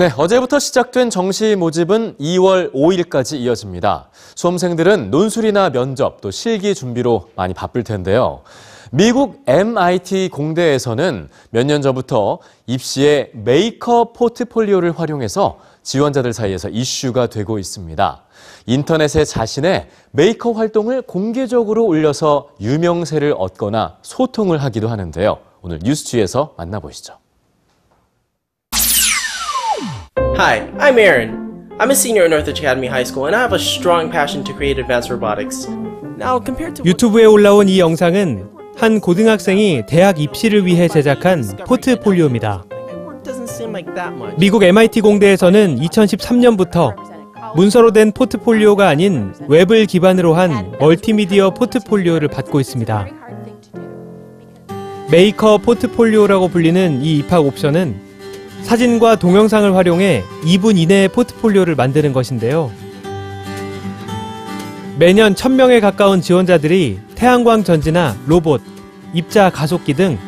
네, 어제부터 시작된 정시 모집은 2월 5일까지 이어집니다. 수험생들은 논술이나 면접, 또 실기 준비로 많이 바쁠 텐데요. 미국 MIT 공대에서는 몇 년 전부터 입시에 메이커 포트폴리오를 활용해서 지원자들 사이에서 이슈가 되고 있습니다. 인터넷에 자신의 메이커 활동을 공개적으로 올려서 유명세를 얻거나 소통을 하기도 하는데요. 오늘 뉴스G에서 만나보시죠. Hi, I'm Aaron. I'm a senior at Northridge Academy High School and I have a strong passion to create advanced robotics. Now, compared to 유튜브에 올라온 이 영상은 한 고등학생이 대학 입시를 위해 제작한 포트폴리오입니다. 미국 MIT 공대에서는 2013년부터 문서로 된 포트폴리오가 아닌 웹을 기반으로 한 멀티미디어 포트폴리오를 받고 있습니다. 메이커 포트폴리오라고 불리는 이 입학 옵션은 사진과 동영상을 활용해 2분 이내의 포트폴리오를 만드는 것인데요. 매년 1000명에 가까운 지원자들이 태양광 전지나 로봇, 입자 가속기 등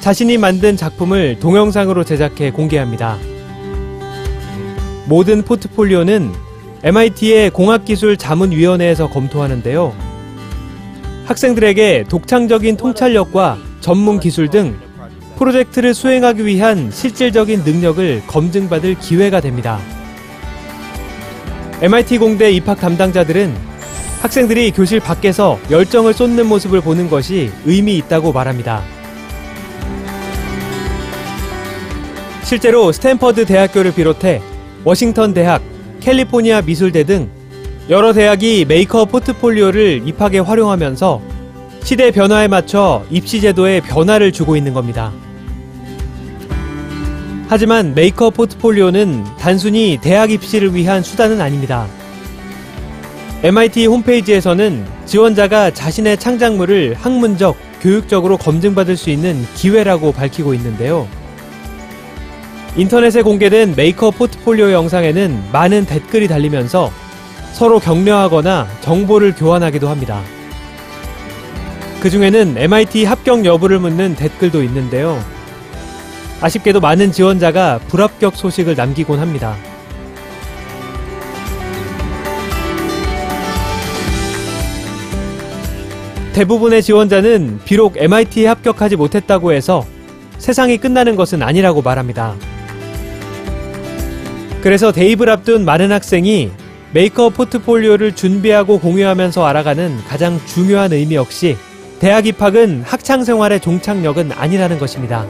자신이 만든 작품을 동영상으로 제작해 공개합니다. 모든 포트폴리오는 MIT의 공학기술 자문위원회에서 검토하는데요. 학생들에게 독창적인 통찰력과 전문 기술 등 프로젝트를 수행하기 위한 실질적인 능력을 검증받을 기회가 됩니다. MIT 공대 입학 담당자들은 학생들이 교실 밖에서 열정을 쏟는 모습을 보는 것이 의미 있다고 말합니다. 실제로 스탠퍼드 대학교를 비롯해 워싱턴 대학, 캘리포니아 미술대 등 여러 대학이 메이커 포트폴리오를 입학에 활용하면서 시대 변화에 맞춰 입시 제도에 변화를 주고 있는 겁니다. 하지만 메이커 포트폴리오는 단순히 대학 입시를 위한 수단은 아닙니다. MIT 홈페이지에서는 지원자가 자신의 창작물을 학문적, 교육적으로 검증받을 수 있는 기회라고 밝히고 있는데요. 인터넷에 공개된 메이커 포트폴리오 영상에는 많은 댓글이 달리면서 서로 격려하거나 정보를 교환하기도 합니다. 그 중에는 MIT 합격 여부를 묻는 댓글도 있는데요. 아쉽게도 많은 지원자가 불합격 소식을 남기곤 합니다. 대부분의 지원자는 비록 MIT에 합격하지 못했다고 해서 세상이 끝나는 것은 아니라고 말합니다. 그래서 대입을 앞둔 많은 학생이 메이커 포트폴리오를 준비하고 공유하면서 알아가는 가장 중요한 의미 역시 대학 입학은 학창 생활의 종착역은 아니라는 것입니다.